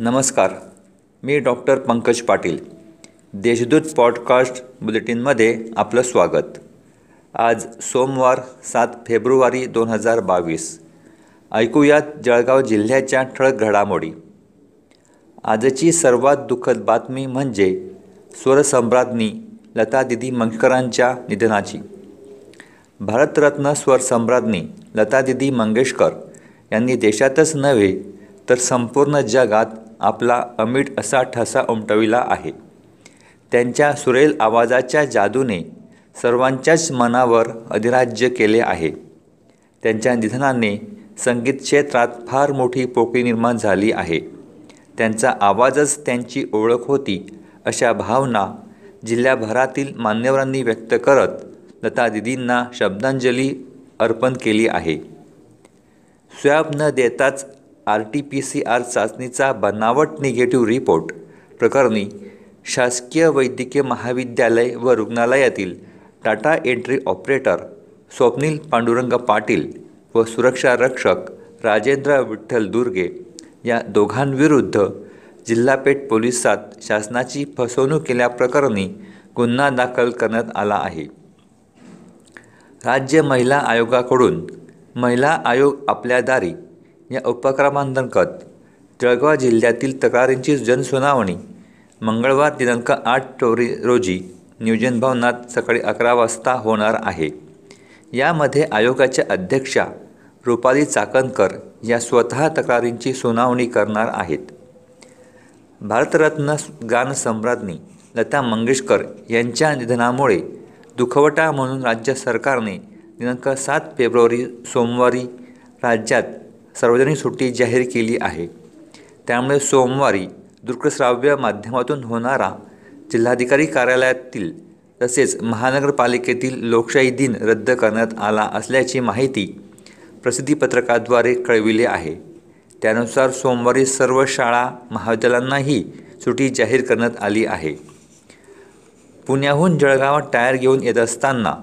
नमस्कार मी doctor Pankaj Patil. Deshdoot podcast बुलेटिनमध्ये आपलं स्वागत. आज सोमवार सात फेब्रुवारी दोन हजार बावीस. ऐकूयात जळगाव जिल्ह्याच्या ठळक घडामोडी. आजची सर्वात दुःखद बातमी म्हणजे स्वरसम्राज्ञी लता दिदी मंगेशकरांच्या निधनाची. भारतरत्न स्वरसम्राज्ञी लता दिदी मंगेशकर यांनी देशातच नव्हे तर संपूर्ण जगात आपला अमीट असा ठसा उमटविला आहे. त्यांच्या सुरेल आवाजाच्या जादूने सर्वांच्याच मनावर अधिराज्य केले आहे. त्यांच्या निधनाने संगीत क्षेत्रात फार मोठी पोकळी निर्माण झाली आहे. त्यांचा आवाजच त्यांची ओळख होती अशा भावना जिल्ह्याभरातील मान्यवरांनी व्यक्त करत लता दिदींना शब्दांजली अर्पण केली आहे. स्वॅब न देताच R T P C R चाचणीचा बनावट निगेटिव्ह रिपोर्ट. प्रकरणी शासकीय वैद्यकीय महाविद्यालय व रुग्णालयातील data entry operator Swapnil Pandurang Patil व सुरक्षा रक्षक राजेंद्र विठ्ठल दुर्गे या दोघांविरुद्ध जिल्हापेठ पोलिसात शासनाची फसवणूक केल्याप्रकरणी गुन्हा दाखल करण्यात आला आहे. राज्य महिला आयोगाकडून महिला आयोग आपल्या दारी या उपक्रमांतर्गत जळगाव जिल्ह्यातील तक्रारींची जनसुनावणी मंगळवार दिनांक आठ टोरी रोजी नियोजन भवनात सकाळी अकरा वाजता होणार आहे. यामध्ये आयोगाच्या अध्यक्षा रुपाली चाकणकर या स्वतः तक्रारींची सुनावणी करणार आहेत. भारतरत्न गानसम्राज्ञी लता मंगेशकर यांच्या निधनामुळे दुखवटा म्हणून राज्य सरकारने दिनांक सात फेब्रुवारी सोमवारी राज्यात सार्वजनिक सुट्टी जाहीर केली आहे. त्यामुळे सोमवारी दृकश्राव्य माध्यमातून होणारा जिल्हाधिकारी कार्यालयातील तसेच महानगरपालिकेतील लोकशाही दिन रद्द करण्यात आला असल्याची माहिती प्रसिद्धीपत्रकाद्वारे कळविले आहे. त्यानुसार सोमवारी सर्व शाळा महाविद्यालयांनाही सुटी जाहीर करण्यात आली आहे. पुण्याहून जळगावात टायर घेऊन येत असताना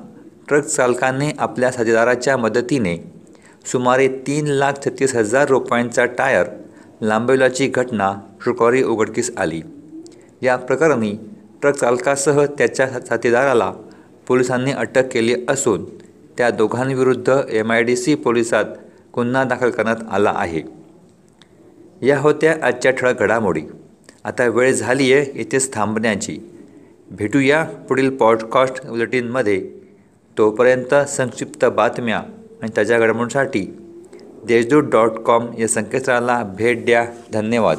ट्रक चालकाने आपल्या साथीदाराच्या मदतीने सुमारे तीन लाख छत्तीस हजार रुपयांचा टायर लांबविल्याची घटना शुक्रवारी उघडकीस आली. या प्रकरणी ट्रक चालकासह त्याच्या साथीदाराला पोलिसांनी अटक केली असून त्या दोघांविरुद्ध एम आय डी सी पोलिसात गुन्हा दाखल करण्यात आला आहे. या होत्या आजच्या ठळक घडामोडी. आता वेळ झाली आहे इथेच थांबण्याची. भेटूया पुढील पॉडकास्ट बुलेटिनमध्ये. तोपर्यंत संक्षिप्त बातम्या आणि ताज्या घडामोडींसाठी देशदूत डॉट कॉम या संकेतस्थळाला भेट द्या. धन्यवाद.